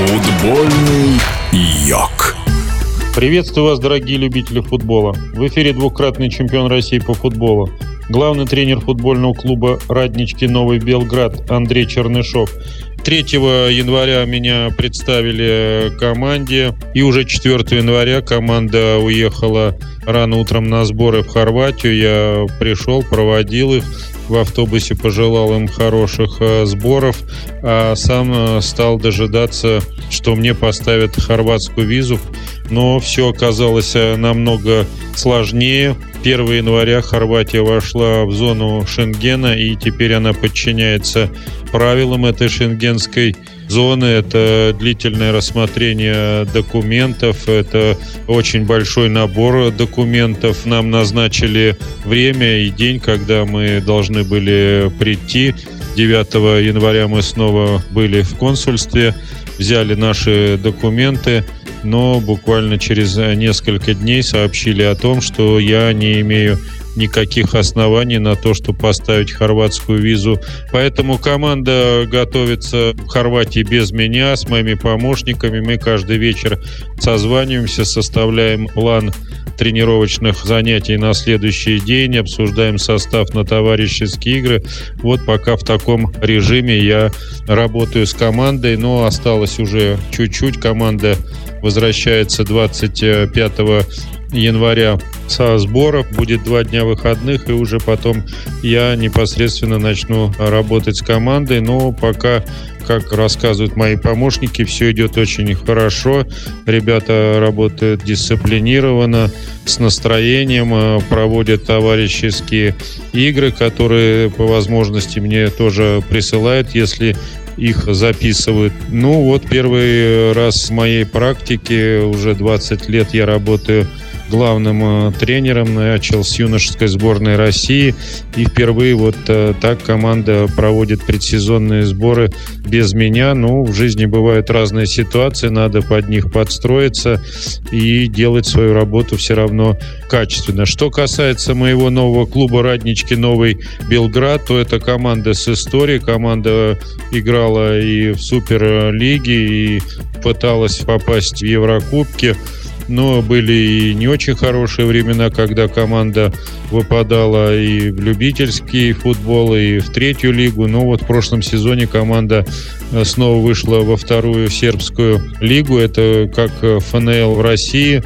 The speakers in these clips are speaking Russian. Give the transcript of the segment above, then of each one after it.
Футбольный йог. Приветствую вас, дорогие любители футбола. В эфире двукратный чемпион России по футболу. Главный тренер футбольного клуба «Раднички Новый Белград» Андрей Чернышов. 3 января меня представили команде, и уже 4 января команда уехала рано утром на сборы в Хорватию. Я пришел, проводил их, в автобусе пожелал им хороших э, сборов, а сам э, стал дожидаться, что мне поставят хорватскую визу. Но все оказалось э, намного сложнее. 1 января Хорватия вошла в зону Шенгена, и теперь она подчиняется правилам этой шенгенской зоны. Это длительное рассмотрение документов, это очень большой набор документов. Нам назначили время и день, когда мы должны были прийти. 9 января мы снова были в консульстве, взяли наши документы, но буквально через несколько дней сообщили о том, что я не имею никаких оснований на то, чтобы поставить хорватскую визу. Поэтому команда готовится в Хорватии без меня, с моими помощниками. Мы каждый вечер созваниваемся, составляем план тренировочных занятий на следующий день, обсуждаем состав на товарищеские игры. Вот пока в таком режиме я работаю с командой, но осталось уже чуть-чуть. Команда возвращается 25 января со сборов, будет два дня выходных, и уже потом я непосредственно начну работать с командой, но пока как рассказывают мои помощники, все идет очень хорошо. Ребята работают дисциплинированно, с настроением, э, проводят товарищеские игры, которые по возможности мне тоже присылают, если их записывают. Ну вот первый раз в моей практике, уже 20 лет я работаю главным э, тренером, начал с юношеской сборной России. И впервые вот э, так команда проводит предсезонные сборы без меня. Ну, в жизни бывают разные ситуации, надо под них подстроиться и делать свою работу все равно качественно. Что касается моего нового клуба «Раднички Новый Белград», то это команда с историей. Команда играла и в Суперлиге, и пыталась попасть в Еврокубки но были и не очень хорошие времена, когда команда выпадала и в любительский футбол, и в третью лигу. Но вот в прошлом сезоне команда э, снова вышла во вторую сербскую лигу. Это как э, ФНЛ в России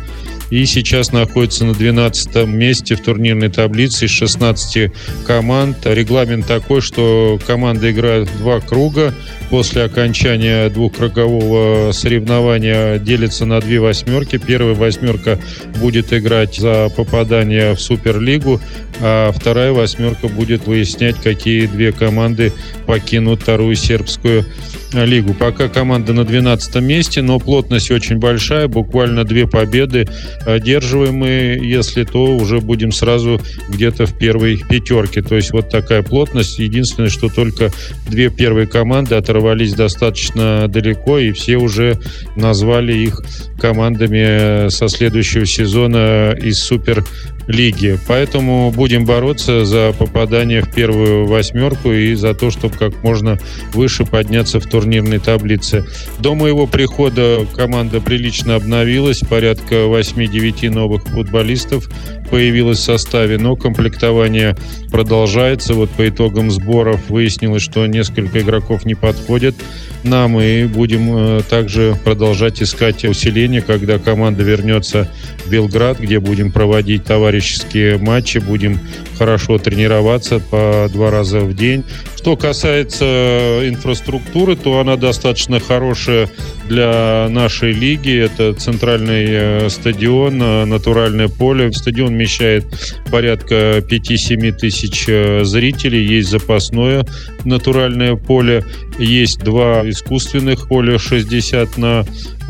и сейчас находится на 12 месте в турнирной таблице из 16 команд. Регламент такой, что команда играет два круга. После окончания двухкругового соревнования делится на две восьмерки. Первая восьмерка будет играть за попадание в Суперлигу, а вторая восьмерка будет выяснять, какие две команды покинут вторую сербскую лигу. Пока команда на 12 месте, но плотность очень большая, буквально две победы одерживаем мы, если то уже будем сразу где-то в первой пятерке. То есть вот такая плотность. Единственное, что только две первые команды оторвались достаточно далеко, и все уже назвали их командами со следующего сезона из Супер лиги. Поэтому будем бороться за попадание в первую восьмерку и за то, чтобы как можно выше подняться в турнирной таблице. До моего прихода команда прилично обновилась, порядка 8-9 новых футболистов появилось в составе, но комплектование продолжается. Вот по итогам сборов выяснилось, что несколько игроков не подходят нам, и будем э, также продолжать искать усиление, когда команда вернется в Белград, где будем проводить товарищеские матчи, будем хорошо тренироваться по два раза в день. Что касается инфраструктуры, то она достаточно хорошая для нашей лиги. Это центральный э, стадион, э, натуральное поле. Стадион вмещает порядка 5-7 тысяч э, зрителей. Есть запасное натуральное поле. Есть два искусственных поля 60 на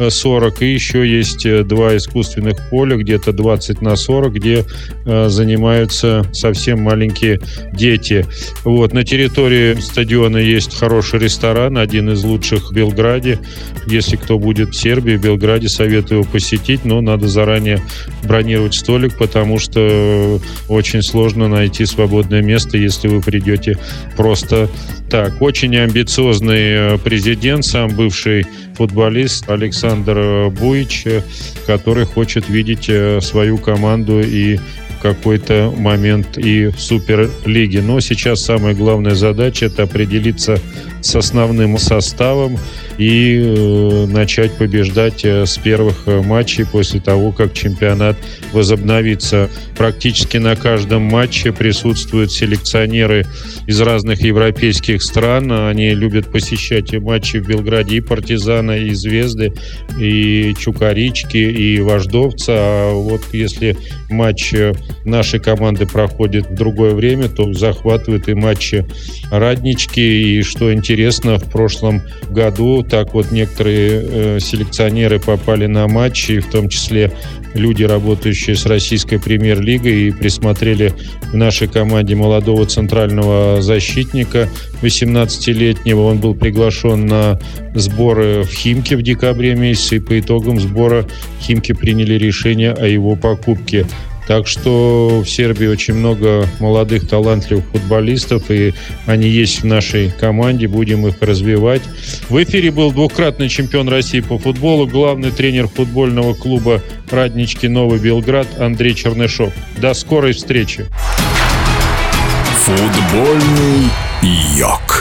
40. И еще есть два искусственных поля где-то 20 на 40, где занимаются со совсем маленькие дети. Вот. На территории стадиона есть хороший ресторан, один из лучших в Белграде. Если кто будет в Сербии, в Белграде, советую посетить, но надо заранее бронировать столик, потому что очень сложно найти свободное место, если вы придете просто так. Очень амбициозный э, президент, сам бывший футболист Александр Буич, который хочет видеть э, свою команду и какой-то момент и в Суперлиге. Но сейчас самая главная задача – это определиться с основным составом и э, начать побеждать э, с первых э, матчей после того, как чемпионат возобновится. Практически на каждом матче присутствуют селекционеры из разных европейских стран. Они любят посещать матчи в Белграде и «Партизана», и «Звезды», и «Чукарички», и «Вождовца». А вот если матч нашей команды проходит в другое время, то захватывают и матчи «Раднички». И что интересно, в прошлом году так вот некоторые э, селекционеры попали на матчи, в том числе люди, работающие с российской премьер-лигой, и присмотрели в нашей команде молодого центрального защитника 18-летнего. Он был приглашен на сборы в Химке в декабре месяце, и по итогам сбора Химки приняли решение о его покупке. Так что в Сербии очень много молодых талантливых футболистов, и они есть в нашей команде, будем их развивать. В эфире был двукратный чемпион России по футболу, главный тренер футбольного клуба «Раднички Новый Белград» Андрей Чернышов. До скорой встречи! Футбольный йог.